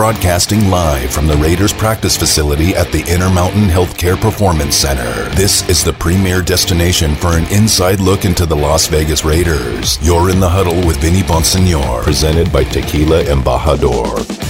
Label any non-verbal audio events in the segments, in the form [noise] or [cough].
broadcasting live from the Raiders practice facility at the Intermountain Healthcare Performance Center. This is the premier destination for an inside look into the Las Vegas Raiders. You're in the huddle with Vinny Bonsignore, presented by Tequila Embajador.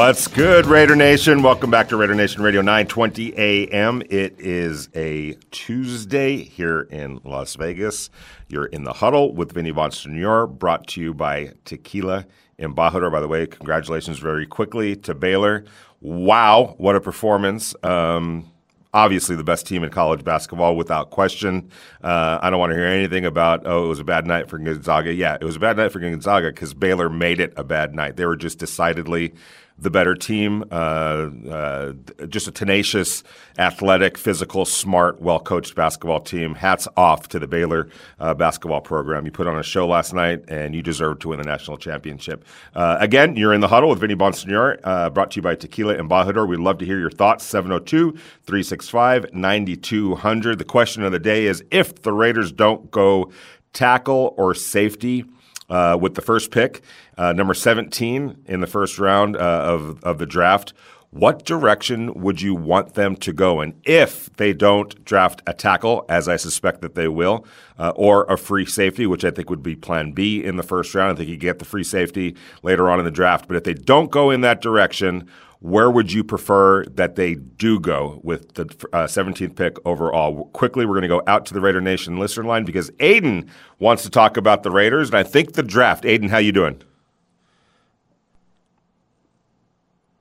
What's good, Raider Nation? Welcome back to Raider Nation Radio 920 AM. It is a Tuesday here in Las Vegas. You're in the huddle with Vinny Bonsignore, brought to you by Tequila Embajador. By the way, congratulations very quickly to Baylor. Wow, what a performance. Um, obviously the best team in college basketball without question. Uh, I don't want to hear anything about, oh, it was a bad night for Gonzaga. Yeah, it was a bad night for Gonzaga because Baylor made it a bad night. They were just decidedly the better team. Uh, uh, just a tenacious, athletic, physical, smart, well coached basketball team. Hats off to the Baylor uh, basketball program. You put on a show last night, and you deserve to win the national championship. Uh, again, you're in the huddle with Vinny Bonsignore, uh, brought to you by Tequila Embajador. We'd love to hear your thoughts. 702 365 9200. The question of the day is if the Raiders don't go tackle or safety, uh, with the first pick, uh, number 17 in the first round uh, of, of the draft. What direction would you want them to go in if they don't draft a tackle, as I suspect that they will, uh, or a free safety, which I think would be plan B in the first round? I think you get the free safety later on in the draft. But if they don't go in that direction, where would you prefer that they do go with the uh, 17th pick overall? Quickly, we're going to go out to the Raider Nation listener line because Aiden wants to talk about the Raiders, and I think the draft. Aiden, how you doing?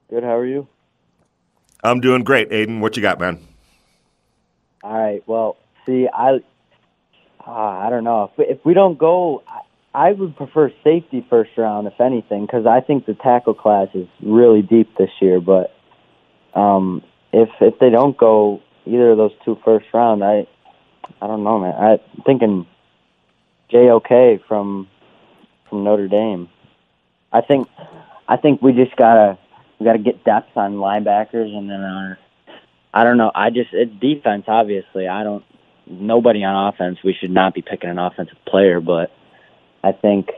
Good. How are you? I'm doing great, Aiden. What you got, man? All right. Well, see, I, uh, I don't know if we, if we don't go. I would prefer safety first round, if anything, because I think the tackle class is really deep this year. But um, if if they don't go either of those two first round, I I don't know, man. I'm thinking JOK from from Notre Dame. I think I think we just gotta we gotta get depth on linebackers, and then our I don't know. I just it's defense. Obviously, I don't. Nobody on offense. We should not be picking an offensive player, but I think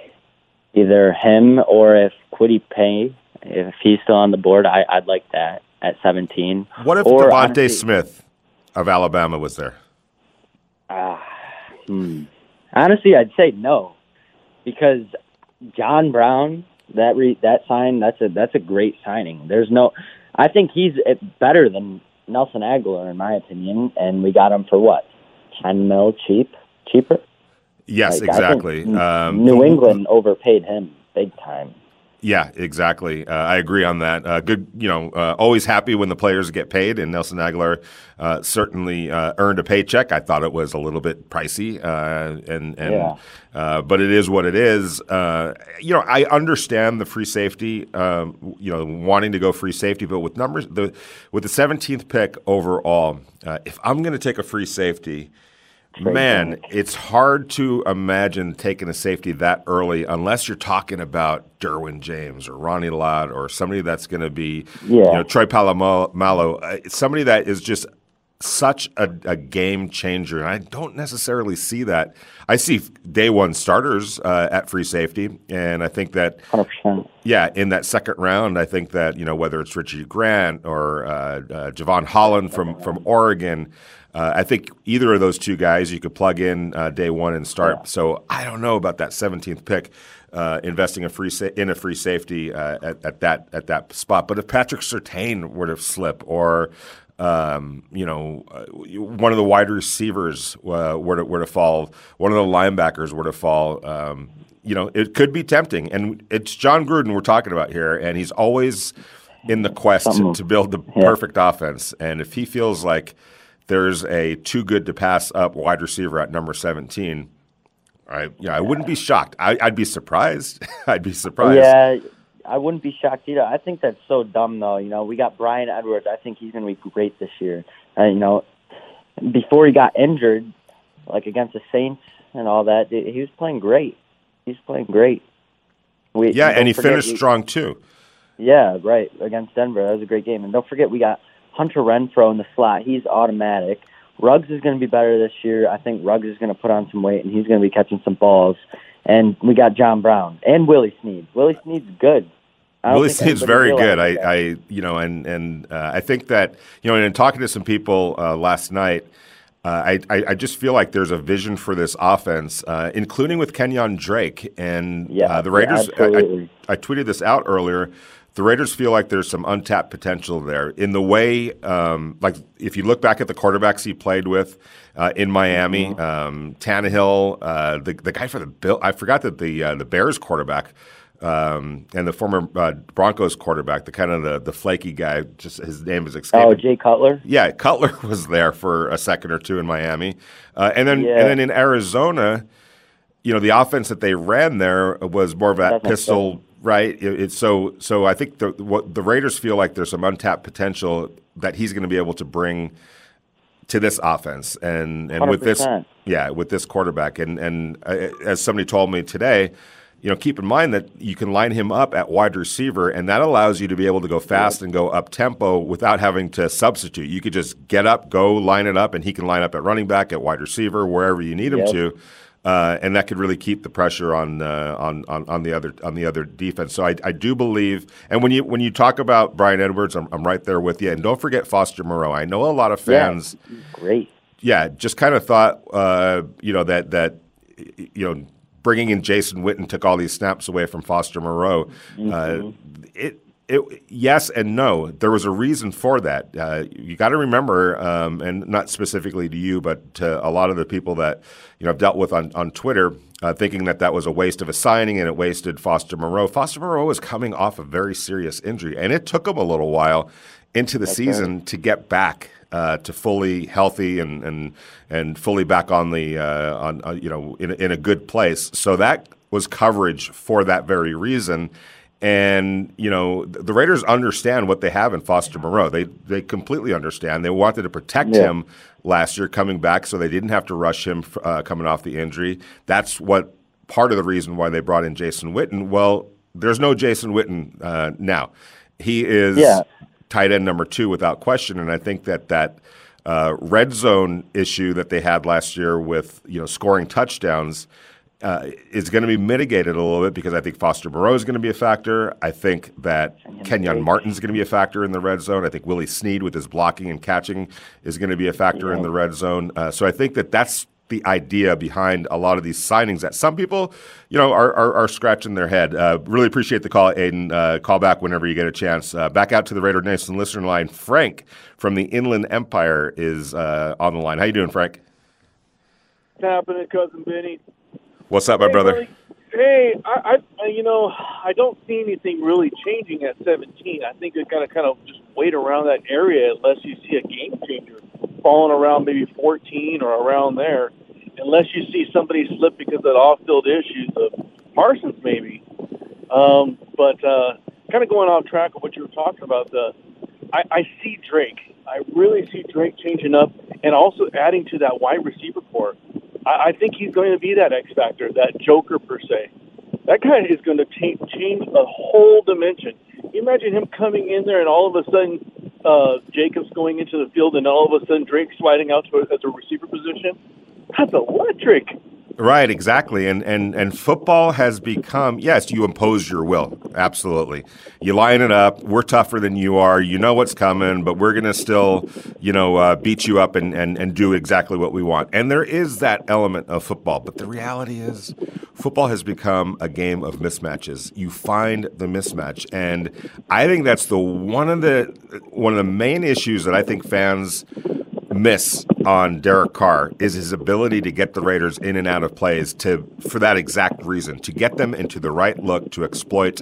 either him or if Kwity Paye, if he's still on the board, I, would like that at 17. What if or, DeVonta honestly, Smith of Alabama was there? Uh, hmm. Honestly, I'd say no, because John Brown that re, that sign that's a that's a great signing. There's no, I think he's better than Nelson Agholor in my opinion, and we got him for what, ten mil cheap, cheaper. Yes, like, exactly. Um, New England overpaid him big time. Yeah, exactly. Uh, I agree on that. Uh, good, you know, uh, always happy when the players get paid, and Nelson Agholor uh, certainly uh, earned a paycheck. I thought it was a little bit pricey, uh, and and yeah. but it is what it is. you know, I understand the free safety. Um, you know, wanting to go free safety, but with numbers, the with the 17th pick overall, if I'm going to take a free safety Man, it's hard to imagine taking a safety that early unless you're talking about Derwin James or Ronnie Lott or somebody that's going to be, yeah. you know, Troy Polamalu, uh, somebody that is just such a, a, game changer. And I don't necessarily see that. I see day one starters uh, at free safety, and I think that, 100%. yeah, in that second round, I think that you know whether it's Richie Grant or uh, uh, Jevon Holland from from Oregon. Uh, I think either of those two guys you could plug in uh, day one and start. Yeah. So I don't know about that 17th pick. Uh, investing a free sa- in a free safety uh, at, at, that at that spot. But if Patrick Surtain were to slip, or um, you know, uh, one of the wide receivers uh, were to were to fall, one of the linebackers were to fall, um, you know, it could be tempting. And it's Jon Gruden we're talking about here, and he's always in the quest to, to build the yeah. perfect offense. And if he feels like there's a too good to pass up wide receiver at number 17, I, yeah, I wouldn't be shocked. I, would be surprised. [laughs] I'd be surprised. Yeah, I wouldn't be shocked either. I think that's so dumb, though. You know, we got Bryan Edwards. I think he's going to be great this year. Uh, you know, before he got injured, like against the Saints and all that. He was playing great. He's playing great. We, yeah, and he finished we, strong too. Yeah, right against Denver. That was a great game. And don't forget, we got Hunter Renfrow in the slot. He's automatic. Ruggs is going to be better this year. I think Ruggs is going to put on some weight, and he's going to be catching some balls. And we got John Brown and Willie Snead. Willie Snead's good. Willie Snead's very good. I, I, you know, and and uh, I think that you know, in talking to some people uh, last night, uh, I, I, I just feel like there's a vision for this offense, uh, including with Kenyon Drake and yeah, uh, the Raiders. Yeah, I, I, tweeted this out earlier. The Raiders feel like there's some untapped potential there in the way, um, like if you look back at the quarterbacks he played with uh, in Miami, mm-hmm. um, Tannehill, uh, the the guy for the Bill. I forgot that the uh, the Bears quarterback. Um, and the former uh, Broncos quarterback, the kind of the, the flaky guy, just his name is escaping. Oh, Jay Cutler. Yeah, Cutler [laughs] was there for a second or two in Miami, uh, and then yeah. and then in Arizona, you know, the offense that they ran there was more of that That's pistol right? It's so so. I think the what the Raiders feel like there's some untapped potential that he's going to be able to bring to this offense, and and 100%. with this, yeah, with this quarterback, and and uh, as somebody told me today. You know, keep in mind that you can line him up at wide receiver, and that allows you to be able to go fast and go up tempo without having to substitute. You could just get up, go line it up, and he can line up at running back, at wide receiver, wherever you need him Yep. to uh, and that could really keep the pressure on, uh, on on on the other on the other defense. So I, I do believe, and when you when you talk about Bryan Edwards, I'm, I'm right there with you. And don't forget Foster Moreau. I know a lot of fans, Yeah, great. yeah, just kind of thought, uh, you know, that that you know, bringing in Jason Witten took all these snaps away from Foster Moreau. Uh, it it, yes and no. There was a reason for that. Uh, you got to remember, um, and not specifically to you, but to a lot of the people that you know I've dealt with on on Twitter, uh, thinking that that was a waste of a signing and it wasted Foster Moreau. Foster Moreau was coming off a very serious injury, and it took him a little while into the season to get back. Uh, to fully healthy and, and and fully back on the uh, on uh, you know in, in a good place, so that was coverage for that very reason. And you know the Raiders understand what they have in Foster Moreau. They they completely understand. They wanted to protect Yeah. him last year coming back, so they didn't have to rush him uh, coming off the injury. That's what part of the reason why they brought in Jason Witten. Well, there's no Jason Witten uh, now. He is Yeah. tight end number two without question, and I think that that uh, red zone issue that they had last year with you know scoring touchdowns uh, is going to be mitigated a little bit because I think Foster Moreau is going to be a factor. I think that Kenyon Martin is going to be a factor in the red zone. I think Willie Snead with his blocking and catching is going to be a factor in the red zone. Uh, so I think that that's the idea behind a lot of these signings that some people, you know, are, are, are scratching their head. Uh, really appreciate the call, Aiden. Uh, call back whenever you get a chance. Uh, back out to the Raider Nation listener line. Frank from the Inland Empire is uh, on the line. How you doing, Frank? What's happening, cousin Benny? What's up, my Hey, brother? buddy. Hey, I, I, you know, I don't see anything really changing at 17. I think we got to kind of just wait around that area unless you see a game changer falling around maybe 14 or around there. Unless you see somebody slip because of off-field issues of Parsons, maybe. Um, but uh, kind of going off track of what you were talking about, the I, I see Drake. I really see Drake changing up and also adding to that wide receiver core. I, I think he's going to be that X factor, that Joker per se. That guy is going to ta- change a whole dimension. You imagine him coming in there and all of a sudden uh, Jacobs going into the field and all of a sudden Drake sliding out to a, as a receiver position. That's electric. Right, exactly. And and and football has become yes, you impose your will. Absolutely. You line it up. We're tougher than you are. You know what's coming, but we're gonna still, you know, uh, beat you up and, and and do exactly what we want. And there is that element of football. But the reality is football has become a game of mismatches. You find the mismatch. And I think that's the one of the one of the main issues that I think fans miss on Derek Carr is his ability to get the Raiders in and out of plays to for that exact reason to get them into the right look to exploit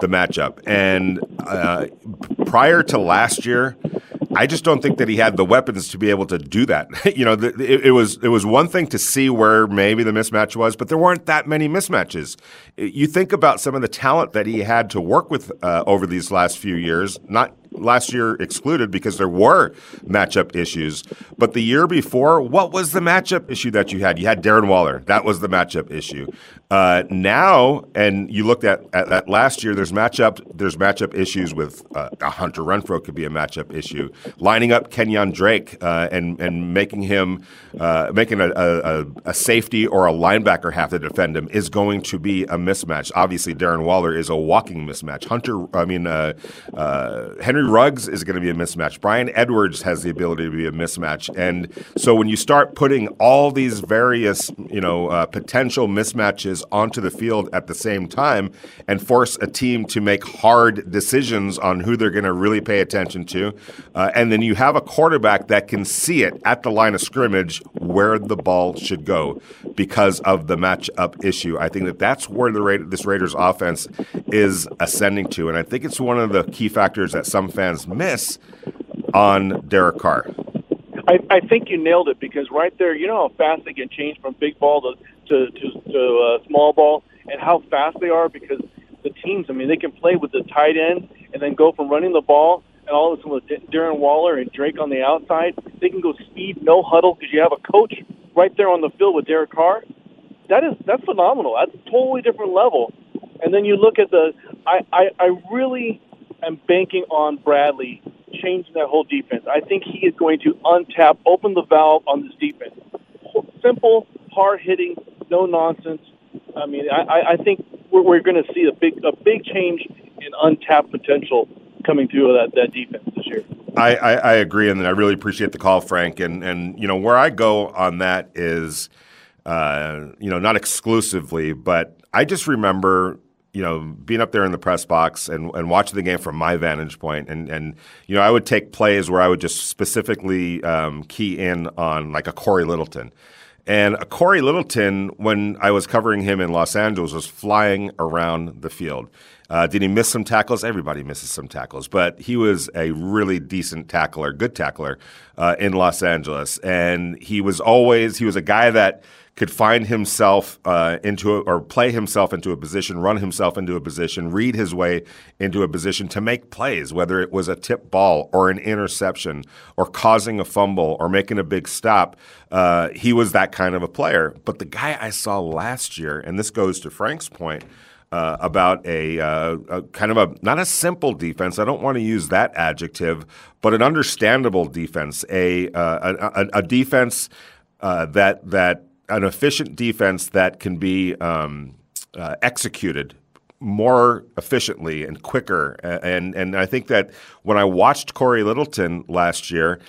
the matchup. And uh, prior to last year, I just don't think that he had the weapons to be able to do that. [laughs] you know, the, it, it was it was one thing to see where maybe the mismatch was, but there weren't that many mismatches. You think about some of the talent that he had to work with uh, over these last few years, not last year excluded because there were matchup issues. But the year before, what was the matchup issue that you had? You had Darren Waller. That was the matchup issue. Uh, now, and you looked at, at, at, last year. There's matchup. There's matchup issues with uh, Hunter Renfrow could be a matchup issue. Lining up Kenyon Drake uh, and and making him uh, making a, a, a, safety or a linebacker have to defend him is going to be a mismatch. Obviously, Darren Waller is a walking mismatch. Hunter, I mean uh, uh, Henry Ruggs is going to be a mismatch. Bryan Edwards has the ability to be a mismatch, and so when you start putting all these various you know potential mismatches onto the field at the same time and force a team to make hard decisions on who they're going to really pay attention to. Uh, and then you have a quarterback that can see it at the line of scrimmage where the ball should go because of the matchup issue. I think that that's where the Ra- this Raiders offense is ascending to. And I think it's one of the key factors that some fans miss on Derek Carr. I, I think you nailed it because right there, you know how fast they can change from big ball to to to, to uh, small ball, and how fast they are because the teams. I mean, they can play with the tight end and then go from running the ball and all of a sudden with Darren Waller and Drake on the outside, they can go speed, no huddle because you have a coach right there on the field with Derek Carr. That is that's phenomenal. That's a totally different level. And then you look at the. I I, I really am banking on Bradley changing that whole defense. I think he is going to untap, open the valve on this defense. Simple, hard hitting, no nonsense. I mean, I, I think we're, we're going to see a big a big change in untapped potential coming through that, that defense this year. I, I, I agree, and I really appreciate the call, Frank. And and you know where I go on that is, uh, you know, not exclusively, but I just remember you know, being up there in the press box and, and watching the game from my vantage point, and and you know, I would take plays where I would just specifically um, key in on like a Cory Littleton. And Cory Littleton, when I was covering him in Los Angeles, was flying around the field. Uh, did he miss some tackles? Everybody misses some tackles, but he was a really decent tackler, good tackler uh, in Los Angeles. And he was always, he was a guy that could find himself uh, into a, or play himself into a position, run himself into a position, read his way into a position to make plays, whether it was a tip ball or an interception or causing a fumble or making a big stop. Uh, he was that kind of a player. But the guy I saw last year, and this goes to Frank's point. Uh, about a, uh, a, kind of a not a simple defense. I don't want to use that adjective, but an understandable defense, a uh, a, a, defense uh, that that an efficient defense that can be um, uh, executed more efficiently and quicker. And and I think that when I watched Cory Littleton last year,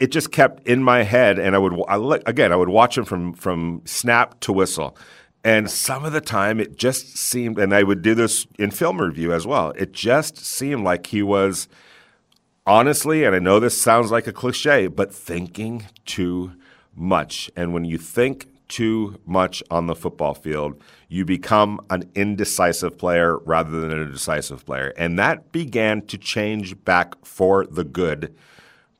it just kept in my head, and I would I, again I would watch him from from snap to whistle. And some of the time, it just seemed, and I would do this in film review as well. It just seemed like he was honestly, and I know this sounds like a cliche, but thinking too much. And when you think too much on the football field, you become an indecisive player rather than a decisive player. And that began to change back for the good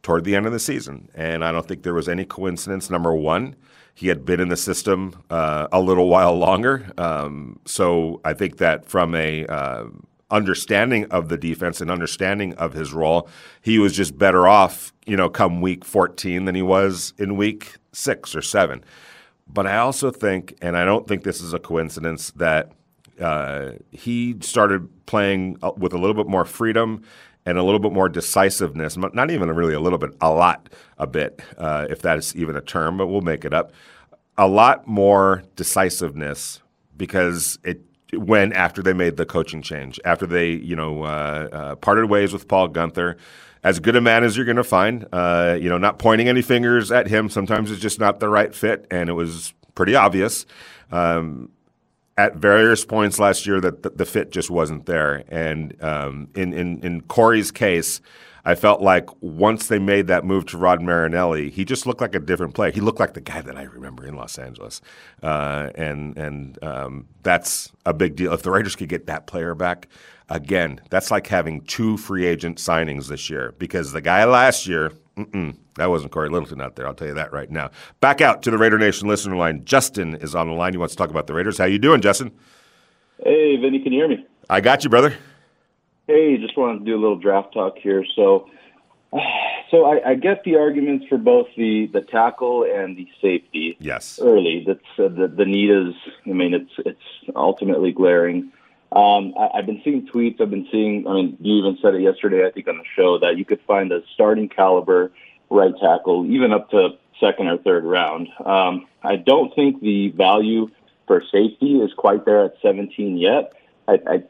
toward the end of the season. And I don't think there was any coincidence. Number one, he had been in the system uh, a little while longer. Um, so I think that from a uh, understanding of the defense and understanding of his role, he was just better off, you know, come week 14 than he was in week six or seven. But I also think, and I don't think this is a coincidence, that uh, he started playing uh, with a little bit more freedom and a little bit more decisiveness. Not even really a little bit, a lot, a bit, uh, if that is even a term, but we'll make it up. A lot more decisiveness because it when after they made the coaching change, after they you know uh, uh, parted ways with Paul Guenther as good a man as you're going to find. Uh, you know, not pointing any fingers at him. Sometimes it's just not the right fit, and it was pretty obvious um, at various points last year that the, the fit just wasn't there. And um, in, in in Cory's case. I felt like once they made that move to Rod Marinelli, he just looked like a different player. He looked like the guy that I remember in Los Angeles, uh, and and um, that's a big deal. If the Raiders could get that player back, Again, that's like having two free agent signings this year because the guy last year, that wasn't Cory Littleton out there. I'll tell you that right now. Back out to the Raider Nation listener line. Justin is on the line. He wants to talk about the Raiders. How you doing, Justin? Hey, Vinny, can you hear me? I got you, brother. I got you, brother. How you doing, Justin? I got you, brother. How you doing, Justin? Hey, Vinny, can you hear me? I got you, brother. Hey, Vinny, can you hear me? Hey, just wanted to do a little draft talk here. So, [sighs] so I, I get the arguments for both the the tackle and the safety. Yes. Early, that's uh, the the need is. I mean, it's it's ultimately glaring. Um, I, I've been seeing tweets. I've been seeing. I mean, you even said it yesterday. I think on the show that you could find a starting caliber right tackle, even up to second or third round. Um, I don't think the value for safety is quite there at 17 yet. I, I,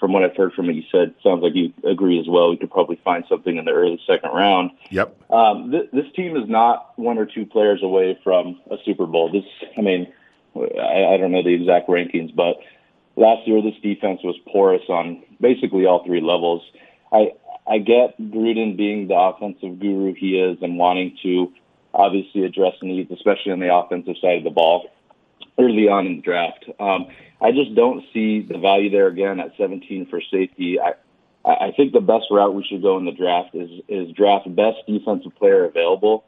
from what I've heard from what you said, sounds like you agree as well. We could probably find something in the early second round. Yep. Um, th- this team is not one or two players away from a Super Bowl. This, I mean, I, I don't know the exact rankings, but last year this defense was porous on basically all three levels. I I get Gruden being the offensive guru he is and wanting to obviously address needs, especially on the offensive side of the ball early on in the draft. Um, I just don't see the value there again at 17 for safety. I, I think the best route we should go in the draft is is draft best defensive player available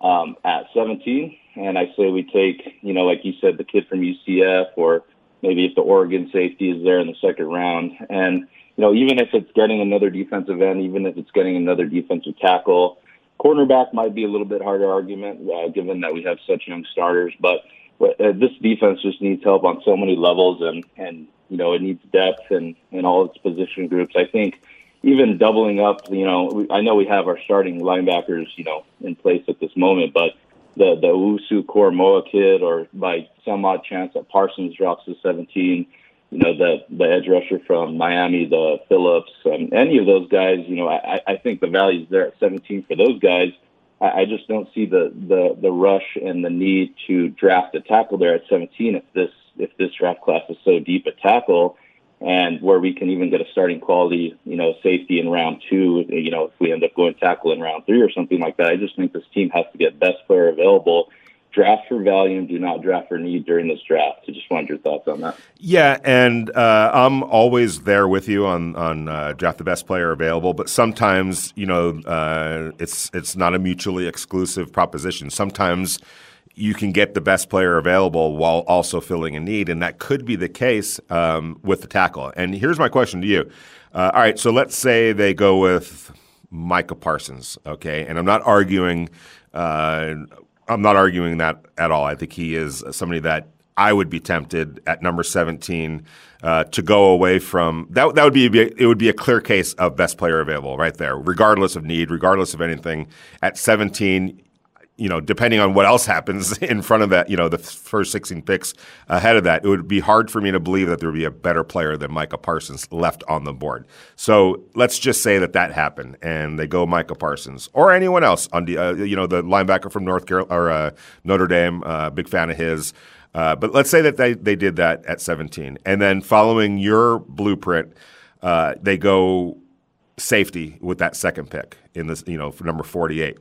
um, at 17, and I say we take you know like you said the kid from UCF or maybe if the Oregon safety is there in the second round, and you know even if it's getting another defensive end, even if it's getting another defensive tackle, cornerback might be a little bit harder argument uh, given that we have such young starters, but uh, this defense just needs help on so many levels, and and you know it needs depth and in all its position groups. I think even doubling up, you know, we, I know we have our starting linebackers, you know, in place at this moment, but the the Usu Moa kid, or by some odd chance that Parsons drops to 17, you know, the the edge rusher from Miami, the Phillips, um, any of those guys, you know, I, I think the value is there at 17 for those guys. I, I just don't see the, the the rush and the need to draft a tackle there at 17 if this if this draft class is so deep at tackle and where we can even get a starting quality, you know, safety in round two, you know, if we end up going tackle in round three or something like that. I just think this team has to get best player available draft for value and do not draft for need during this draft. So just wanted your thoughts on that. Yeah, and uh, I'm always there with you on on uh, draft the best player available, but sometimes you know uh, it's it's not a mutually exclusive proposition. Sometimes you can get the best player available while also filling a need, and that could be the case um, with the tackle. And here's my question to you: uh, All right, so let's say they go with Micah Parsons, okay, and I'm not arguing uh, I'm not arguing that at all. I think he is somebody that I would be tempted at number 17 uh, to go away from that. That would be it would be a clear case of best player available right there, regardless of need, regardless of anything. At 17, you know, depending on what else happens [laughs] in front of that, you know, the first 16 picks ahead of that, it would be hard for me to believe that there would be a better player than Micah Parsons left on the board. So let's just say that that happened, and they go Micah Parsons or anyone else on the, uh, you know, the linebacker from North Carolina or uh, Notre Dame. Uh, big fan of his. Uh, but let's say that they, they did that at 17, and then following your blueprint, uh, they go safety with that second pick in this, you know, number 48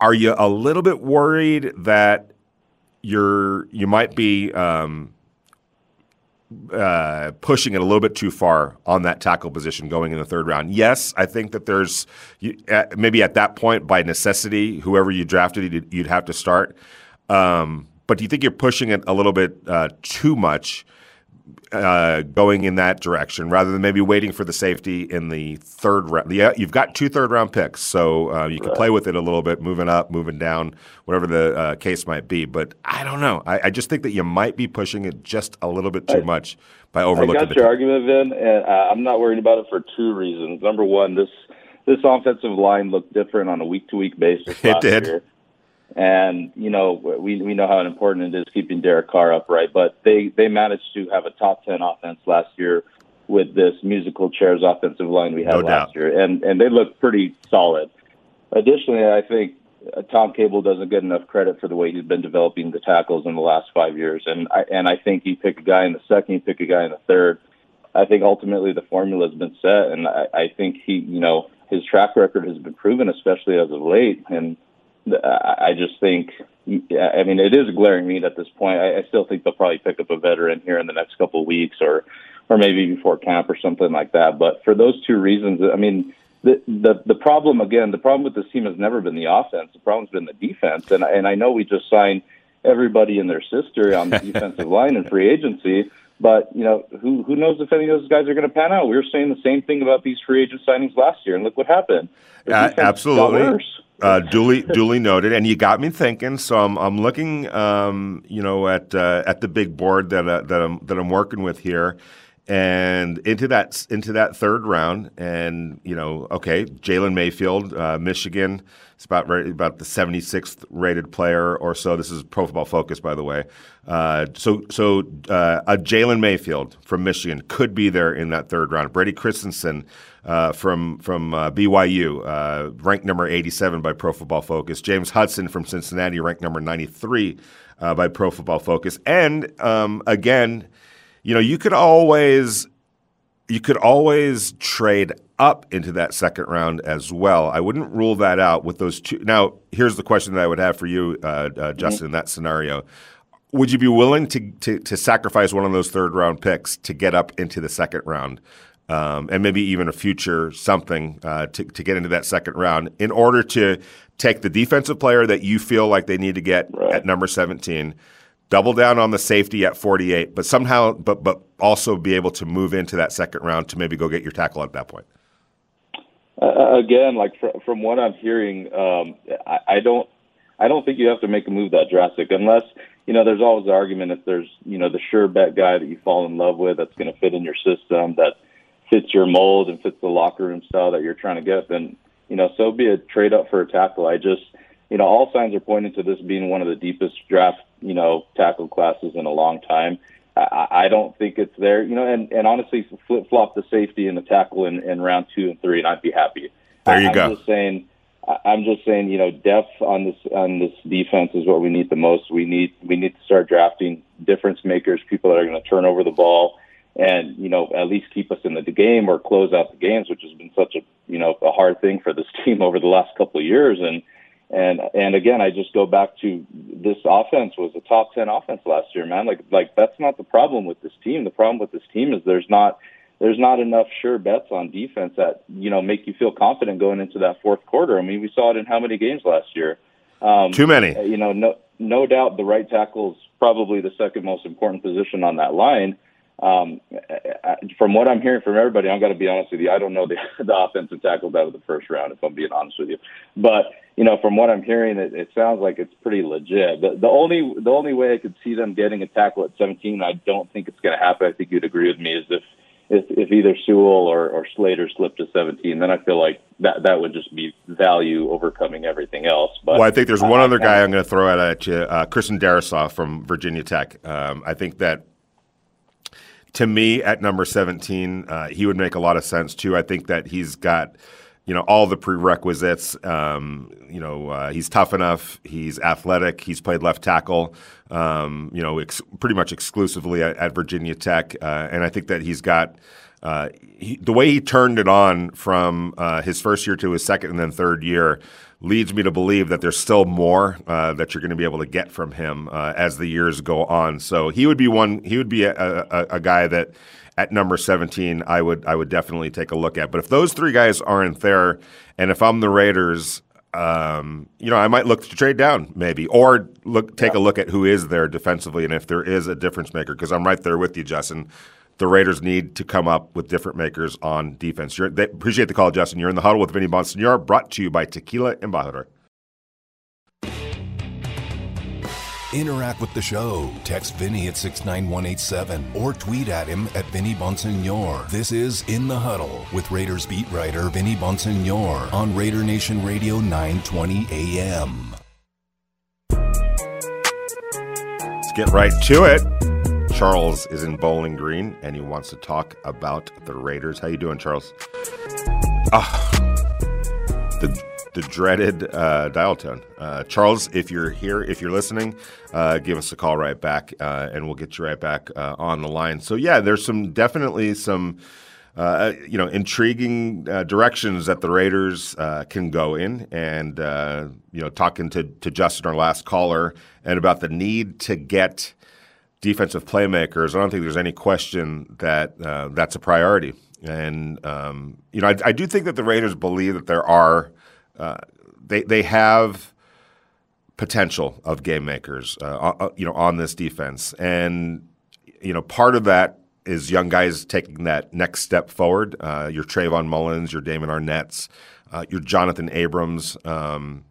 are you a little bit worried that you're you might be um, uh, pushing it a little bit too far on that tackle position going in the third round. Yes, I think that there's maybe at that point by necessity, whoever you drafted, you'd, you'd have to start. Um, but do you think you're pushing it a little bit uh, too much? Uh, going in that direction rather than maybe waiting for the safety in the third round. Yeah, you've got two third round picks, so uh, you can right. play with it a little bit, moving up, moving down, whatever the uh, case might be. But I don't know. I, I, just think that you might be pushing it just a little bit too I, much by overlooking. I got your argument, Vin, and uh, I'm not worried about it for two reasons. Number one, this this offensive line looked different on a week to week basis. [laughs] It did. Year. And you know we we know how important it is keeping Derek Carr upright, but they they managed to have a top ten offense last year with this musical chairs offensive line we had no last doubt. year, and and they look pretty solid. Additionally, I think uh, Tom Cable doesn't get enough credit for the way he's been developing the tackles in the last five years, and I and I think you pick a guy in the second, you pick a guy in the third. I think ultimately the formula has been set, and I, I think he, you know, his track record has been proven, especially as of late, and I just think, I mean, it is a glaring need at this point. I, I still think they'll probably pick up a veteran here in the next couple of weeks, or, or maybe before camp or something like that. But for those two reasons, I mean, the the the problem again, the problem with this team has never been the offense. The problem's been the defense, and and I know we just signed everybody and their sister on the [laughs] defensive line in free agency. But you know, who who knows if any of those guys are going to pan out? We were saying the same thing about these free agent signings last year, and look what happened. Uh, absolutely. Uh, duly duly noted, and you got me thinking. So I'm I'm looking, um, you know, at uh, at the big board that uh, that I'm that I'm working with here, and into that into that third round, and you know, okay, Jalen Mayfield, uh, Michigan, it's about about the 76th rated player or so. This is Pro Football Focus, by the way. Uh, so so uh, a Jalen Mayfield from Michigan could be there in that third round. Brady Christensen uh, from from uh, BYU, uh, ranked number 87 by Pro Football Focus. James Hudson from Cincinnati, ranked number 93 uh, by Pro Football Focus. And um, again you know, you could always you could always trade up into that second round as well. I wouldn't rule that out with those two. Now, here's the question that I would have for you, uh, uh, mm-hmm. Justin, mm-hmm. in that scenario. Would you be willing to, to, to sacrifice one of those third round picks to get up into the second round? Um, and maybe even a future something uh, to, to get into that second round in order to take the defensive player that you feel like they need to get right. at number 17 double down on the safety at 48, but somehow, but but also be able to move into that second round to maybe go get your tackle at that point. Uh, again, like fr- from what I'm hearing, um, I, I don't, I don't think you have to make a move that drastic unless you know. There's always the argument if there's you know the sure bet guy that you fall in love with that's going to fit in your system that fits your mold and fits the locker room style that you're trying to get, then you know so be a trade up for a tackle. I just you know, all signs are pointing to this being one of the deepest draft, you know, tackle classes in a long time. I, I don't think it's there, you know, and, and honestly, flip flop the safety and the tackle in, in round two and three, and I'd be happy. There you I'm go. Just saying, I'm just saying, you know, depth on this on this defense is what we need the most. We need we need to start drafting difference makers, people that are going to turn over the ball, and you know, at least keep us in the game or close out the games, which has been such a you know a hard thing for this [laughs] team over the last couple of years. And and and again, I just go back to this offense was a top ten offense last year, man. Like like that's not the problem with this team. The problem with this team is there's not there's not enough sure bets on defense that you know make you feel confident going into that fourth quarter. I mean, we saw it in how many games last year? Um, Too many. You know, no no doubt the right tackle is probably the second most important position on that line. Um, from what I'm hearing from everybody, I'm going to be honest with you. I don't know the, [laughs] the offensive tackles out of the first round, if I'm being honest with you. But you know, from what I'm hearing, it, it sounds like it's pretty legit. The, the only the only way I could see them getting a tackle at 17, I don't think it's going to happen. I think you'd agree with me, is if if, if either Sewell or, or Slater slipped to 17, then I feel like that that would just be value overcoming everything else. But well, I think there's one uh, other guy I'm going to throw out at you, uh, Christian Darrisaw from Virginia Tech. Um, I think that to me at number 17, uh, he would make a lot of sense too. I think that he's got you know all the prerequisites. Um, you know uh, he's tough enough. He's athletic. He's played left tackle. Um, you know ex- pretty much exclusively at, at Virginia Tech, uh, and I think that he's got. Uh, he, the way he turned it on from uh, his first year to his second and then third year leads me to believe that there's still more uh, that you're going to be able to get from him uh, as the years go on. So he would be one. He would be a, a, a, guy that at number 17 I would I would definitely take a look at. But if those three guys aren't there, and if I'm the Raiders. Um, you know, I might look to trade down maybe, or look take yeah. a look at who is there defensively, and if there is a difference maker. Because I'm right there with you, Justin the Raiders need to come up with different makers on defense. You're, they appreciate the call, Justin. You're in the huddle with Vinny Bonsignore, brought to you by Tequila Embajador. Interact with the show. Text Vinny at 69187 or tweet at him at Vinny Bonsignore. This is In the Huddle with Raiders beat writer Vinny Bonsignore on Raider Nation Radio 920 AM. Let's get right to it. Charles is in Bowling Green and he wants to talk about the Raiders. How you doing, Charles? Ah, the the dreaded uh, dial tone. Uh, Charles, if you're here, if you're listening, uh, give us a call right back, uh, and we'll get you right back uh, on the line. So yeah, there's some definitely some. Uh, you know, intriguing directions that the Raiders can go in, and you know, talking to to Justin, our last caller, and about the need to get defensive playmakers, I don't think there's any question that uh, that's a priority. And um, you know, I, I, do think that the Raiders believe that there are uh, they they have potential of game makers, uh, uh, you know, on this defense. And you know, part of that is young guys taking that next step forward. Uh, your Trayvon Mullins, your Damon Arnette's, uh, your Jonathan Abrams, um,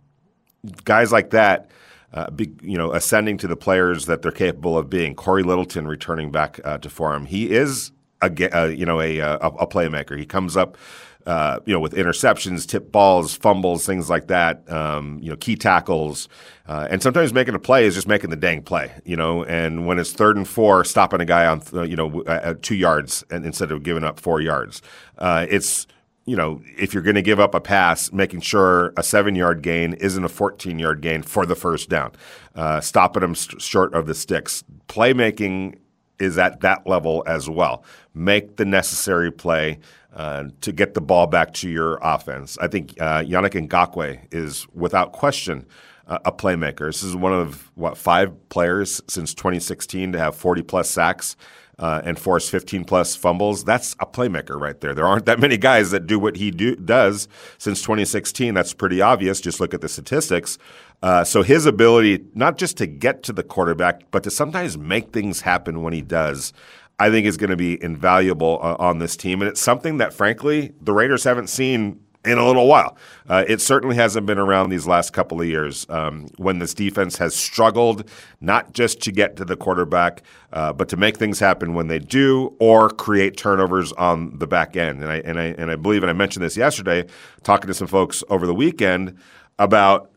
guys like that. Uh, be, you know, ascending to the players that they're capable of being. Cory Littleton returning back uh, to form. He is a uh, you know a, a, a playmaker. He comes up. Uh, you know, with interceptions, tip balls, fumbles, things like that. Um, you know, key tackles, uh, and sometimes making a play is just making the dang play. You know, and when it's third and four, stopping a guy on you know two yards and instead of giving up four yards, uh, it's you know, if you're going to give up a pass, making sure a seven yard gain isn't a 14 yard gain for the first down, uh, stopping them st- short of the sticks. Playmaking is at that level as well. Make the necessary play uh, to get the ball back to your offense. I think uh, Yannick Ngakoue is without question a playmaker. This is one of what five players since 2016 to have 40 plus sacks uh, and force 15 plus fumbles, that's a playmaker right there. There aren't that many guys that do what he do, does since 2016. That's pretty obvious. Just look at the statistics. Uh, so his ability not just to get to the quarterback, but to sometimes make things happen when he does, I think is going to be invaluable uh, on this team. And it's something that, frankly, the Raiders haven't seen in a little while. Uh, it certainly hasn't been around these last couple of years um, when this defense has struggled not just to get to the quarterback, uh, but to make things happen when they do or create turnovers on the back end. And I and I and I believe, and I mentioned this yesterday, talking to some folks over the weekend about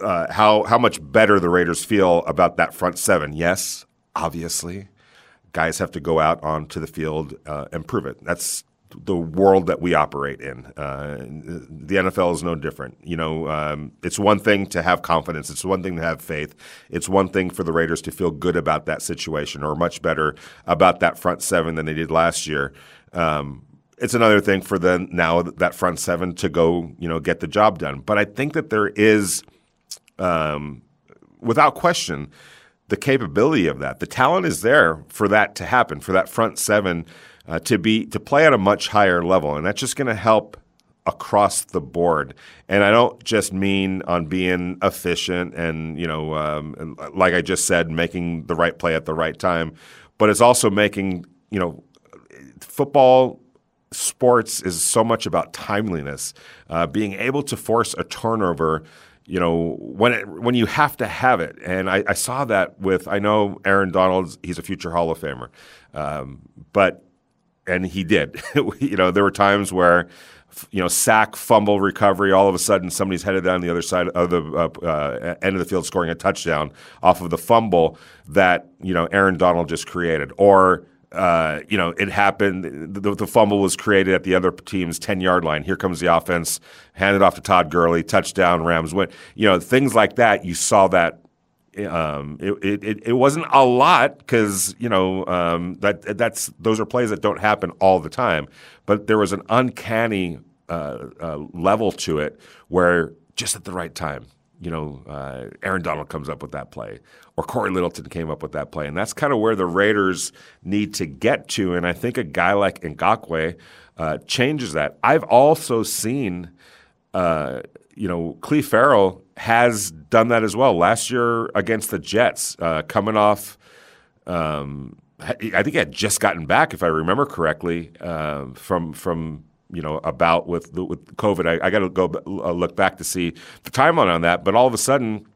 uh, how how much better the Raiders feel about that front seven. Yes, obviously, guys have to go out onto the field uh, and prove it. That's the world that we operate in. Uh, the NFL is no different. You know, um, it's one thing to have confidence. It's one thing to have faith. It's one thing for the Raiders to feel good about that situation or much better about that front seven than they did last year. Um, it's another thing for them now that front seven to go, you know, get the job done. But I think that there is, um, without question, the capability of that. The talent is there for that to happen, for that front seven uh, to be to play at a much higher level, and that's just going to help across the board. And I don't just mean on being efficient and you know, um, like I just said, making the right play at the right time, but it's also making you know, football sports is so much about timeliness, uh, being able to force a turnover. You know when it, when you have to have it, and I, I saw that with I know Aaron Donald. He's a future Hall of Famer, um, but and he did. [laughs] you know, there were times where you know, sack, fumble, recovery. All of a sudden, somebody's headed down the other side of the uh, uh, end of the field, scoring a touchdown off of the fumble that you know Aaron Donald just created, or uh, you know, it happened. The, the, fumble was created at the other team's ten yard line. Here comes the offense, handed off to Todd Gurley, touchdown. Rams win. You know, things like that. You saw that um, it, it, it wasn't a lot because you know um, that that's those are plays that don't happen all the time, but there was an uncanny uh, uh, level to it where just at the right time, you know, uh, Aaron Donald comes up with that play, or Cory Littleton came up with that play, and that's kind of where the Raiders need to get to. And I think a guy like Ngakoue uh, changes that. I've also seen, uh, you know, Clelin Ferrell has done that as well. Last year against the Jets, uh, coming off, um, I think he had just gotten back, if I remember correctly, uh, from from you know about with with COVID. I, I got to go uh, look back to see the timeline on that, but all of a sudden.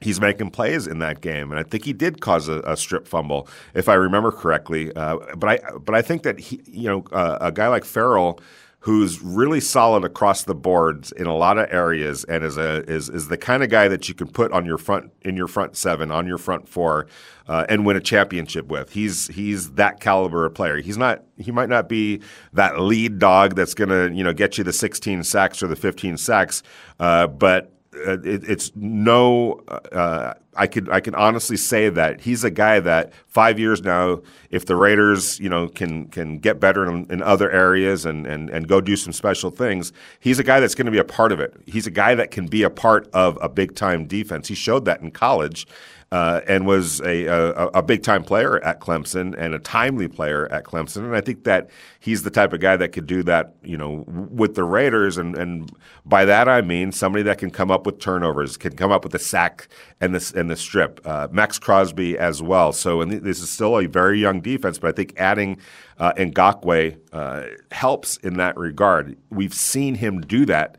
He's making plays in that game, and I think he did cause a, a strip fumble, if I remember correctly. Uh, but I, but I think that he, you know, uh, a guy like Ferrell, who's really solid across the boards in a lot of areas and is a is is the kind of guy that you can put on your front in your front seven on your front four uh, and win a championship with. He's he's that caliber of player. He's not he might not be that lead dog that's to you know get you the 16 sacks or the 15 sacks, uh, but uh, it, it's no. Uh, I could I can honestly say that he's a guy that five years now, if the Raiders you know can can get better in, in other areas and, and and go do some special things, he's a guy that's going to be a part of it. He's a guy that can be a part of a big time defense. He showed that in college, uh, and was a, a, a big time player at Clemson and a timely player at Clemson. And I think that he's the type of guy that could do that, you know, with the Raiders. And, and by that I mean somebody that can come up with turnovers, can come up with the sack and the and the strip. Uh, Maxx Crosby as well. So and this is still a very young defense, but I think adding uh, Ngakoue uh, helps in that regard. We've seen him do that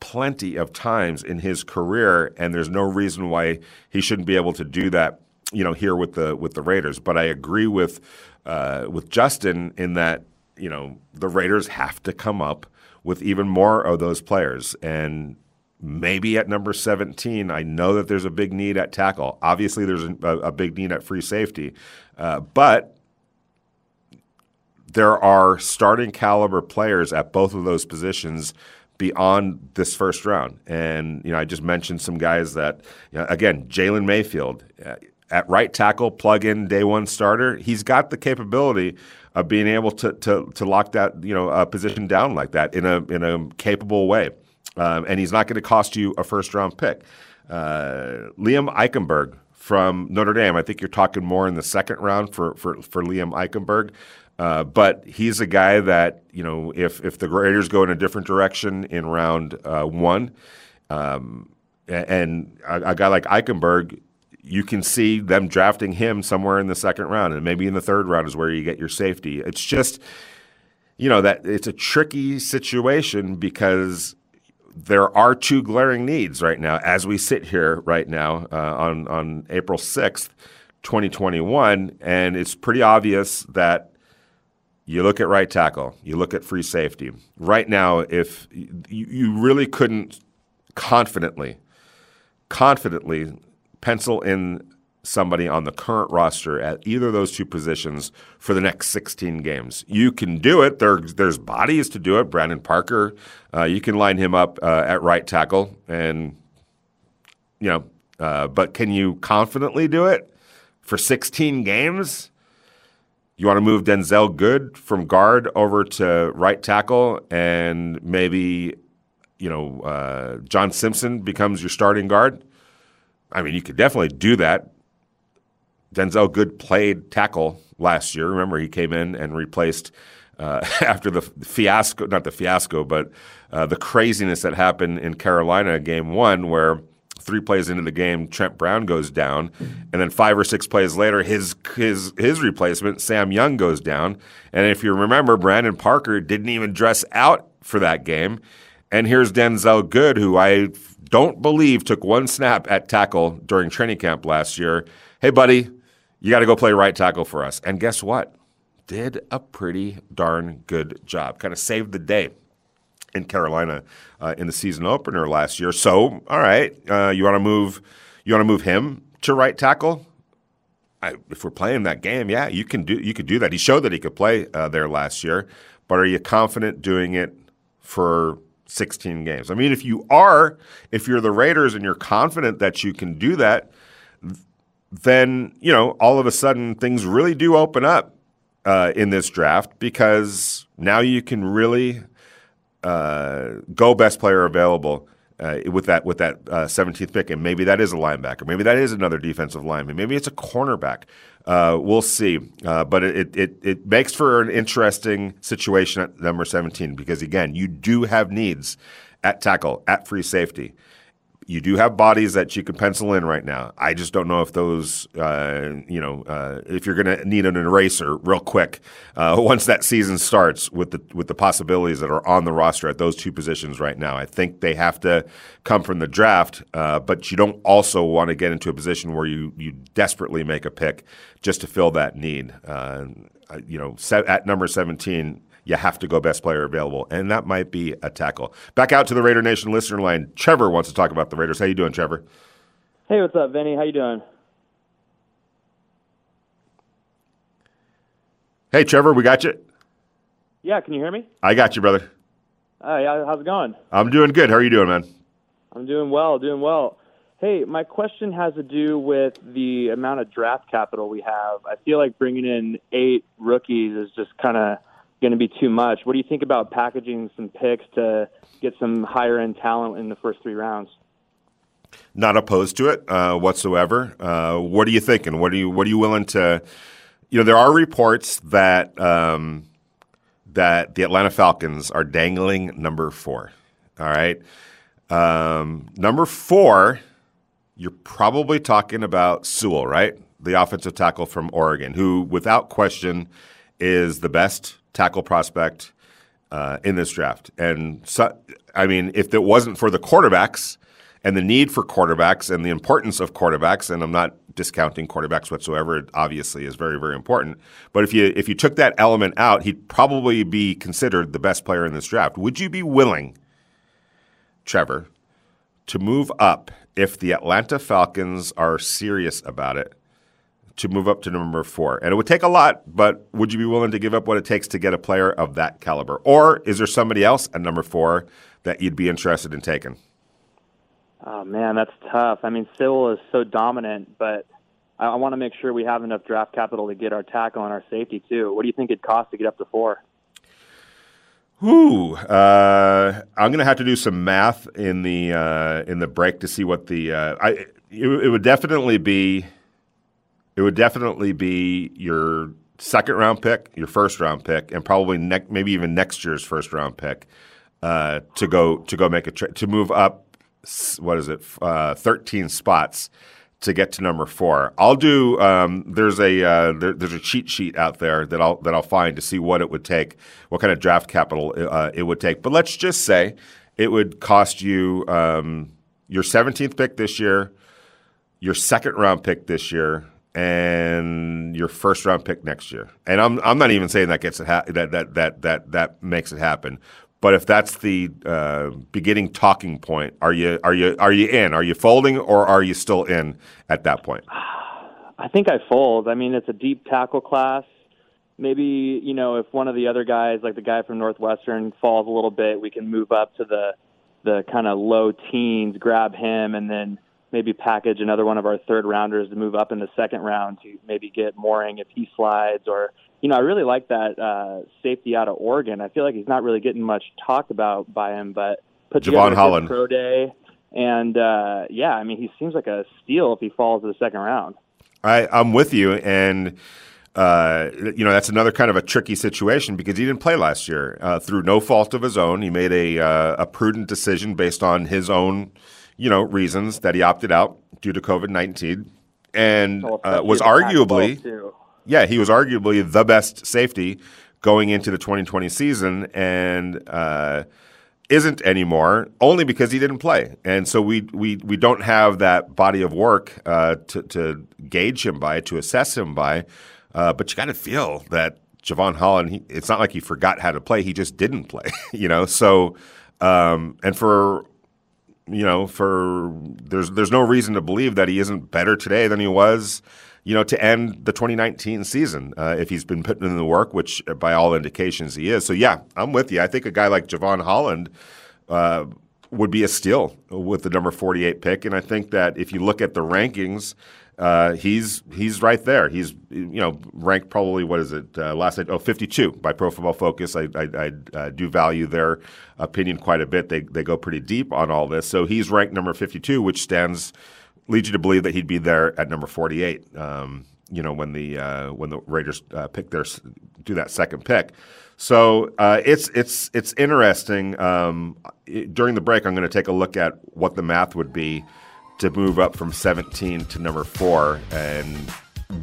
plenty of times in his career, and there's no reason why he shouldn't be able to do that. You know, here with the with the Raiders. But I agree with uh, with Justin in that you know the Raiders have to come up with even more of those players and. Maybe at number 17, I know that there's a big need at tackle. Obviously, there's a, a big need at free safety. Uh, but there are starting caliber players at both of those positions beyond this first round. And you know, I just mentioned some guys that you know, again, Jalen Mayfield uh, at right tackle, plug in day one starter. He's got the capability of being able to to, to lock that you know a position down like that in a in a capable way. Um, and he's not going to cost you a first round pick. Uh, Liam Eichenberg from Notre Dame. I think you're talking more in the second round for for, for Liam Eichenberg. Uh, but he's a guy that you know if if the Raiders go in a different direction in round uh, one, um, and a, a, guy like Eichenberg, you can see them drafting him somewhere in the second round, and maybe in the third round is where you get your safety. It's just you know that it's a tricky situation because there are two glaring needs right now as we sit here right now uh, on on April sixth. 2021, and it's pretty obvious that you look at right tackle, you look at free safety. Right now, if you, you really couldn't confidently, confidently pencil in somebody on the current roster at either of those two positions for the next 16 games. You can do it. There, there's bodies to do it. Brandon Parker, uh, you can line him up uh, at right tackle, and you know, uh, but can you confidently do it for 16 games? You want to move Denzelle Good from guard over to right tackle, and maybe you know uh, John Simpson becomes your starting guard. I mean, you could definitely do that. Denzelle Good played tackle last year. Remember, he came in and replaced uh, [laughs] after the fiasco, not the fiasco, but uh, the craziness that happened in Carolina game one, where three plays into the game, Trent Brown goes down, and then five or six plays later, his his his replacement, Sam Young, goes down. And if you remember, Brandon Parker didn't even dress out for that game. And here's Denzelle Good, who I don't believe took one snap at tackle during training camp last year. Hey, buddy, you got to go play right tackle for us. And guess what? Did a pretty darn good job. Kind of saved the day in Carolina uh, in the season opener last year. So, all right, uh, you want to move you want to move him to right tackle? I, if we're playing that game, yeah, you can do you could do that. He showed that he could play uh, there last year, but are you confident doing it for 16 games? I mean, if you are, if you're the Raiders and you're confident that you can do that, then you know all of a sudden things really do open up uh, in this draft because now you can really go best player available uh, with that with that uh, 17th pick, and maybe that is a linebacker, maybe that is another defensive lineman, maybe it's a cornerback. Uh, we'll see, uh, but it, it it makes for an interesting situation at number 17 because again, you do have needs at tackle, at free safety you do have bodies that you can pencil in right now. I just don't know if those, uh, you know, uh, if you're going to need an eraser real quick uh, [laughs] once that season starts with the with the possibilities that are on the roster at those two positions right now. I think they have to come from the draft, uh, but you don't also want to get into a position where you you desperately make a pick just to fill that need. Uh, you know, at number 17, you have to go best player available, and that might be a tackle. Back out to the Raider Nation listener line. Trevor wants to talk about the Raiders. How you doing, Trevor? Hey, what's up, Vinny? How you doing? Hey, Trevor, we got you. Yeah, can you hear me? I got you, brother. Hey, how's it going? I'm doing good. How are you doing, man? I'm doing well, doing well. Hey, my question has to do with the amount of draft capital we have. I feel like bringing in eight rookies is just kind of going to be too much. What do you think about packaging some picks to get some higher end talent in the first three rounds? Not opposed to it uh, whatsoever. Uh, what are you thinking? What are you What are you willing to? You know, there are reports that um, that the Atlanta Falcons are dangling number four. All right, um, number four. You're probably talking about Sewell, right? The offensive tackle from Oregon, who, without question, is the best tackle prospect uh, in this draft. And so, I mean, if it wasn't for the quarterbacks and the need for quarterbacks and the importance of quarterbacks, and I'm not discounting quarterbacks whatsoever, it obviously is very, very important. But if you if you took that element out, he'd probably be considered the best player in this draft. Would you be willing, Trevor, to move up if the Atlanta Falcons are serious about it? To move up to number four. And it would take a lot, but would you be willing to give up what it takes to get a player of that caliber? Or is there somebody else at number four that you'd be interested in taking? Oh man, that's tough. I mean, Sewell is so dominant, but I, I want to make sure we have enough draft capital to get our tackle and our safety too. What do you think it costs to get up to four? Ooh, uh, I'm going to have to do some math in the uh, in the break to see what the uh, I. It, it would definitely be it would definitely be your second round pick, your first round pick, and probably ne- maybe even next year's first round pick uh, to go to go make a to move up. What is it? Uh, Thirteen spots to get to number four. I'll do. Um, there's a uh, there, there's a cheat sheet out there that I'll that I'll find to see what it would take, what kind of draft capital uh, it would take. But let's just say it would cost you um, your 17th pick this year, your second round pick this year, and your first round pick next year. And I'm I'm not even saying that gets it ha- that that that that that makes it happen. But if that's the uh, beginning talking point, are you are you are you in? Are you folding or are you still in at that point? [sighs] I think I fold. I mean, it's a deep tackle class. Maybe you know if one of the other guys, like the guy from Northwestern, falls a little bit, we can move up to the the kind of low teens, grab him, and then maybe package another one of our third rounders to move up in the second round to maybe get Moehrig if he slides or you know I really like that uh, safety out of Oregon. I feel like he's not really getting much talked about by him, but put together Holland. pro day and uh, yeah, I mean he seems like a steal if he falls to the second round. I, I'm with you, and uh, you know that's another kind of a tricky situation because he didn't play last year uh, through no fault of his own. He made a uh, a prudent decision based on his own you know reasons that he opted out due to COVID nineteen, and uh, was arguably yeah he was arguably the best safety going into the 2020 season, and uh, isn't anymore only because he didn't play, and so we we we don't have that body of work uh, to to gauge him by to assess him by, uh, but you got to feel that. Jevon Holland, he, it's not like he forgot how to play; he just didn't play, [laughs] you know. So, um, and for you know, for there's there's no reason to believe that he isn't better today than he was, you know, to end the 2019 season uh, if he's been putting in the work, which uh, by all indications he is. So yeah, I'm with you. I think a guy like Jevon Holland uh, would be a steal with the number 48 pick, and I think that if you look at the rankings. Uh, he's he's right there. He's you know ranked probably what is it uh, last night? Oh, 52 by Pro Football Focus. I, I, I uh, do value their opinion quite a bit. They they go pretty deep on all this. So he's ranked number 52, which stands leads you to believe that he'd be there at number 48. Um, you know when the uh, when the Raiders uh, pick their do that second pick. So uh, it's it's it's interesting. Um, it- during the break, I'm going to take a look at what the math would be to move up from 17 to number four, and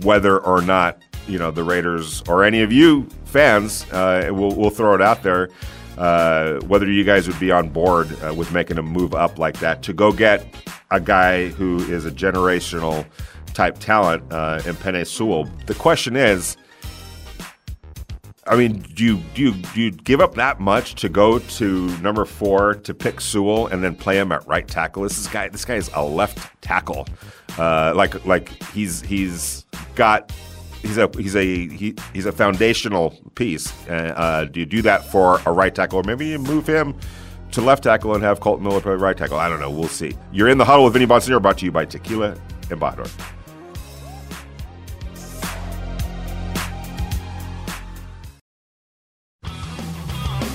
whether or not you know the Raiders or any of you fans, uh, we'll we'll throw it out there. Uh, whether you guys would be on board uh, with making a move up like that to go get a guy who is a generational type talent uh, in Penei Sewell. The question is, I mean, do you do you do you give up that much to go to number four to pick Sewell and then play him at right tackle? This is guy. This guy is a left tackle. Uh, like like he's he's got he's a he's a he, he's a foundational piece. Uh, uh, do you do that for a right tackle, or maybe you move him to left tackle and have Kolton Miller play right tackle? I don't know. We'll see. You're in the huddle with Vinny Bonsignore, brought to you by Tequila Embajador.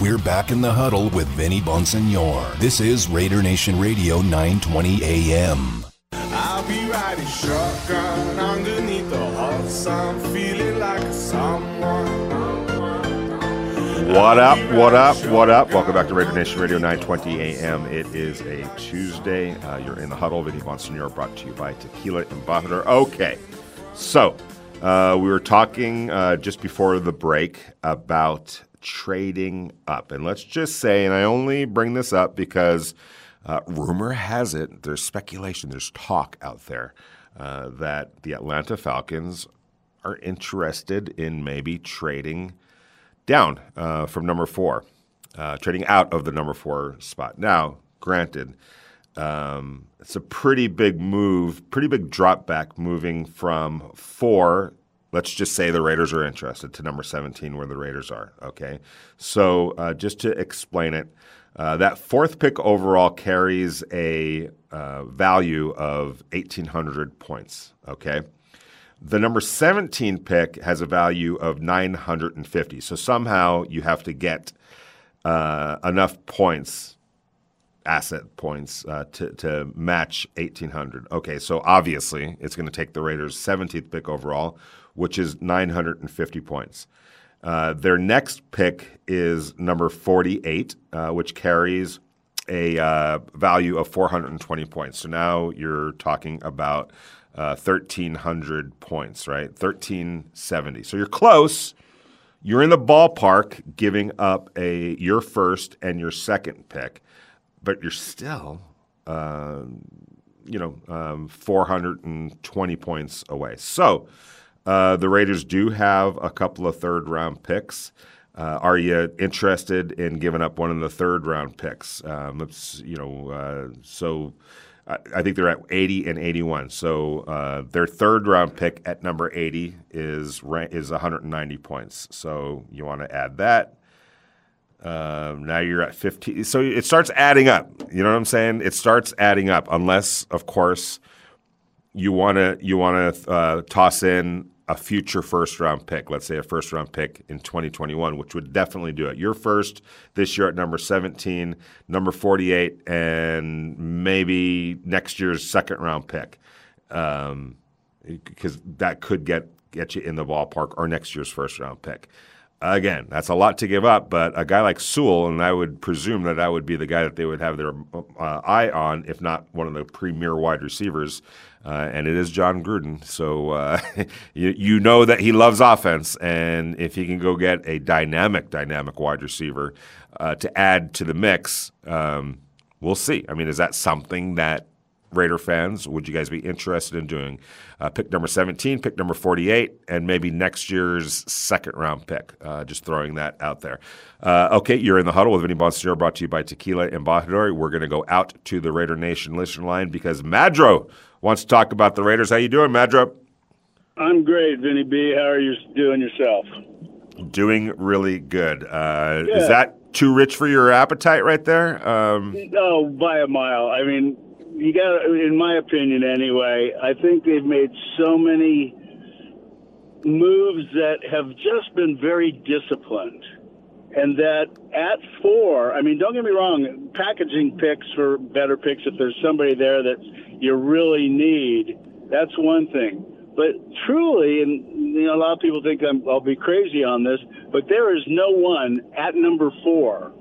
We're back in the huddle with Vinny Bonsignore. This is Raider Nation Radio 920 AM. I'll be riding shotgun underneath the hot sun, feeling like someone. What up, what up, what up? Welcome back to Raider Nation Radio 920 AM. It is a Tuesday. Uh, you're in the huddle. Vinny Bonsignore brought to you by Tequila Embajador. Okay, so uh, we were talking uh, just before the break about trading up. And let's just say, and I only bring this up because uh, rumor has it, there's speculation, there's talk out there uh, that the Atlanta Falcons are interested in maybe trading down uh, from number four, uh, trading out of the number four spot. Now, granted, um, it's a pretty big move, pretty big drop back moving from four. Let's just say the Raiders are interested to number 17, where the Raiders are. Okay. So, uh, just to explain it, uh, that fourth pick overall carries a uh, value of 1,800 points. Okay. The number 17 pick has a value of 950. So somehow you have to get uh, enough points, asset points, uh, to, to match 1800. Okay, so obviously it's going to take the Raiders' 17th pick overall, which is 950 points. Uh, their next pick is number 48, uh, which carries a uh, value of 420 points. So now you're talking about uh, 1,300 points, right? 1,370. So you're close. You're in the ballpark giving up a your first and your second pick, but you're still, uh, you know, um, 420 points away. So uh, the Raiders do have a couple of third round picks. Uh, are you interested in giving up one of the third round picks? Um, let's, you know, uh, so I think they're at 80 and 81. So uh, their third round pick at number 80 is is 190 points. So you want to add that. Um, now you're at 15. So it starts adding up. You know what I'm saying? It starts adding up, unless, of course, you want to you want to uh, toss in a future first round pick, let's say a first round pick in 2021, which would definitely do it. You're first this year at number 17, number 48, and maybe next year's second round pick, um, because that could get get you in the ballpark or next year's first round pick. Again, that's a lot to give up, but a guy like Sewell, and I would presume that that would be the guy that they would have their uh, eye on, if not one of the premier wide receivers. Uh, and it is Jon Gruden, so uh, [laughs] you, you know that he loves offense, and if he can go get a dynamic, dynamic wide receiver uh, to add to the mix, um, we'll see. I mean, is that something that Raider fans, would you guys be interested in doing? Uh, pick number 17, pick number 48, and maybe next year's second round pick. Uh, just throwing that out there. Uh, okay, you're in the huddle with Vinny Bonsignore, brought to you by Tequila Embajador. We're going to go out to the Raider Nation listener line because Madro wants to talk about the Raiders. How you doing, Madro? I'm great, Vinny B. How are you doing yourself? Doing really good. Uh, yeah. Is that too rich for your appetite right there? Um, no, by a mile. I mean, you got, in my opinion, anyway. I think they've made so many moves that have just been very disciplined, and that at four, I mean, don't get me wrong, packaging picks for better picks if there's somebody there that you really need. That's one thing. But truly, and you know, a lot of people think I'm, I'll be crazy on this, but there is no one at number four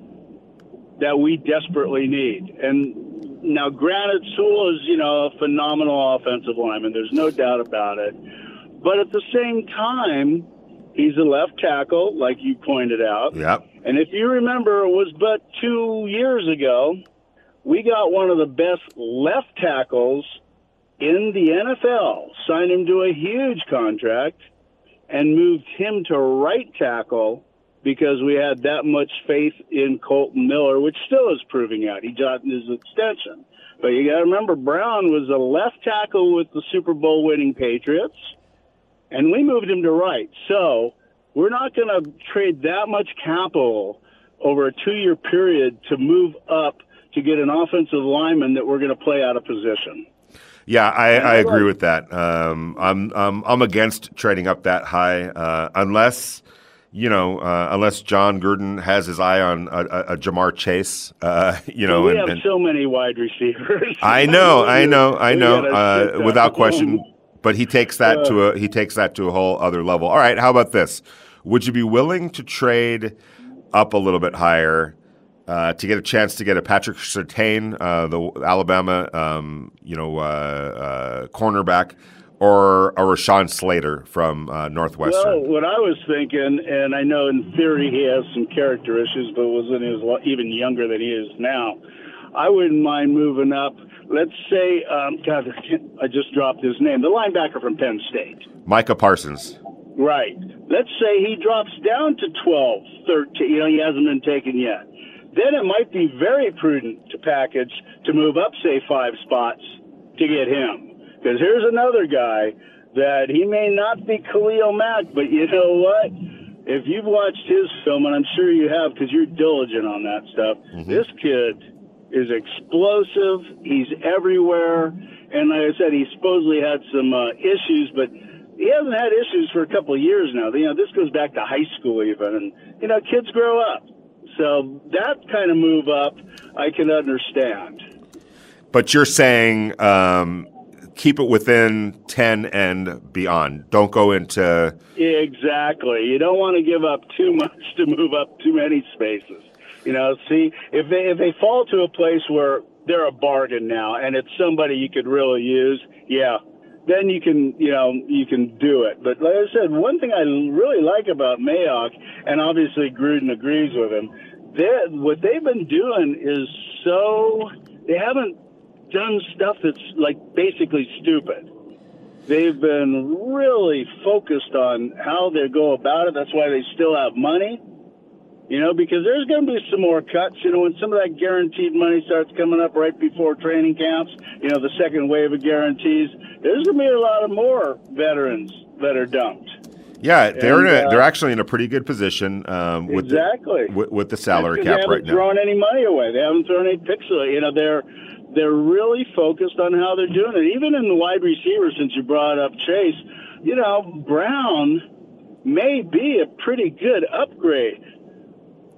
that we desperately need. And now, granted, Sewell is, you know, a phenomenal offensive lineman. There's no doubt about it. But at the same time, he's a left tackle, like you pointed out. Yep. And if you remember, it was but two years ago, we got one of the best left tackles in the NFL, signed him to a huge contract, and moved him to right tackle because we had that much faith in Kolton Miller, which still is proving out. He got his extension. But you got to remember, Brown was a left tackle with the Super Bowl winning Patriots, and we moved him to right. So we're not going to trade that much capital over a two year period to move up to get an offensive lineman that we're going to play out of position. Yeah, I, I agree with that. Um, I'm, I'm I'm against trading up that high uh, unless you know, uh, unless Jon Gruden has his eye on a, a, a Ja'Marr Chase, uh, [laughs] you know, we and, have and- so many wide receivers. [laughs] [laughs] I know, I know, I know, uh, without question. But he takes that to a he takes that to a whole other level. All right, how about this? Would you be willing to trade up a little bit higher uh, to get a chance to get a Patrick Surtain, uh, the Alabama, um, you know, uh, uh, cornerback, or a Rashawn Slater from uh, Northwestern? Well, what I was thinking, and I know in theory he has some character issues, but was he was even younger than he is now. I wouldn't mind moving up. Let's say, um, God, I I just dropped his name, the linebacker from Penn State. Micah Parsons. Right. Let's say he drops down to 12, 13. You know, he hasn't been taken yet. Then it might be very prudent to package to move up, say, five spots to get him. Because here's another guy that he may not be Khalil Mack, but you know what? If you've watched his film, and I'm sure you have because you're diligent on that stuff, this kid is explosive. He's everywhere. And like I said, he supposedly had some uh, issues, but he hasn't had issues for a couple of years now. You know, this goes back to high school even, and you know, kids grow up. So that kind of move up, I can understand. But you're saying um, keep it within ten and beyond. Don't go into Exactly. You don't want to give up too much to move up too many spaces. You know, see if they if they fall to a place where they're a bargain now and it's somebody you could really use, yeah, then you can you know you can do it. But like I said, one thing I really like about Mayock, and obviously Gruden agrees with him, what they've been doing is so they haven't done stuff that's like basically stupid they've been really focused on how they go about it. That's why they still have money. You know, because there's going to be some more cuts. You know, when some of that guaranteed money starts coming up right before training camps, you know, the second wave of guarantees, there's going to be a lot of more veterans that are dumped. yeah. They're in a, uh, they're actually in a pretty good position um, with Exactly. the, with, with the salary cap right now. they haven't now. thrown any money away. They haven't thrown any picks away. You know, they're they're really focused on how they're doing it. Even in the wide receiver, since you brought up Chase, you know, Brown may be a pretty good upgrade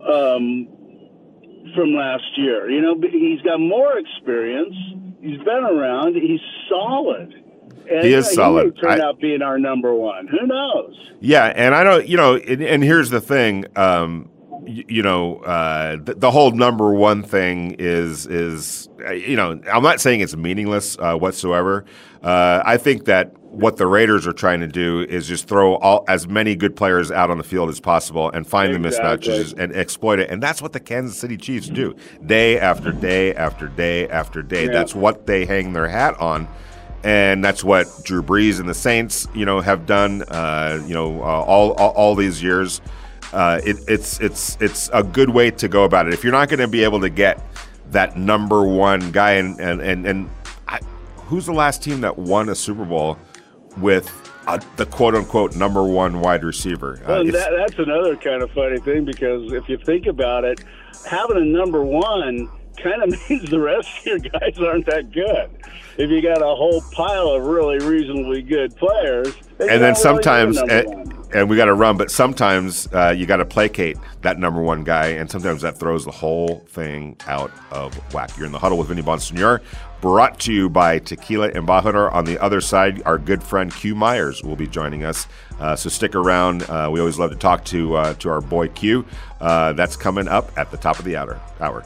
um, from last year. You know, he's got more experience. He's been around. He's solid. And, He is solid. He turn I- out being our number one. Who knows? Yeah, and I don't, you know, and, and here's the thing, um, you, know, uh, the, the whole number one thing is is, uh, you know, I'm not saying it's meaningless uh, whatsoever. Uh, I think that what the Raiders are trying to do is just throw all as many good players out on the field as possible and find the mismatches and exploit it, and that's what the Kansas City Chiefs do day after day after day after day. Yeah. That's what they hang their hat on and that's what Drew Brees and the Saints, you know, have done. Uh, you know, uh, all, all all these years. Uh, it, it's it's it's a good way to go about it. If you're not going to be able to get that number one guy, and and and, and I, who's the last team that won a Super Bowl with uh, the quote unquote number one wide receiver? Uh, Well, that, that's another kind of funny thing because if you think about it, having a number one kind of [laughs] means the rest of your guys aren't that good. If you got a whole pile of really reasonably good players, and then really sometimes, and, and we got to run, but sometimes uh, you got to placate that number one guy, and sometimes that throws the whole thing out of whack. You're in the huddle with Vinny Bonsignore, brought to you by Tequila Embajador. On the other side, our good friend Q Myers will be joining us. Uh, so stick around. Uh, we always love to talk to uh, to our boy Q. Uh, that's coming up at the top of the hour. hour.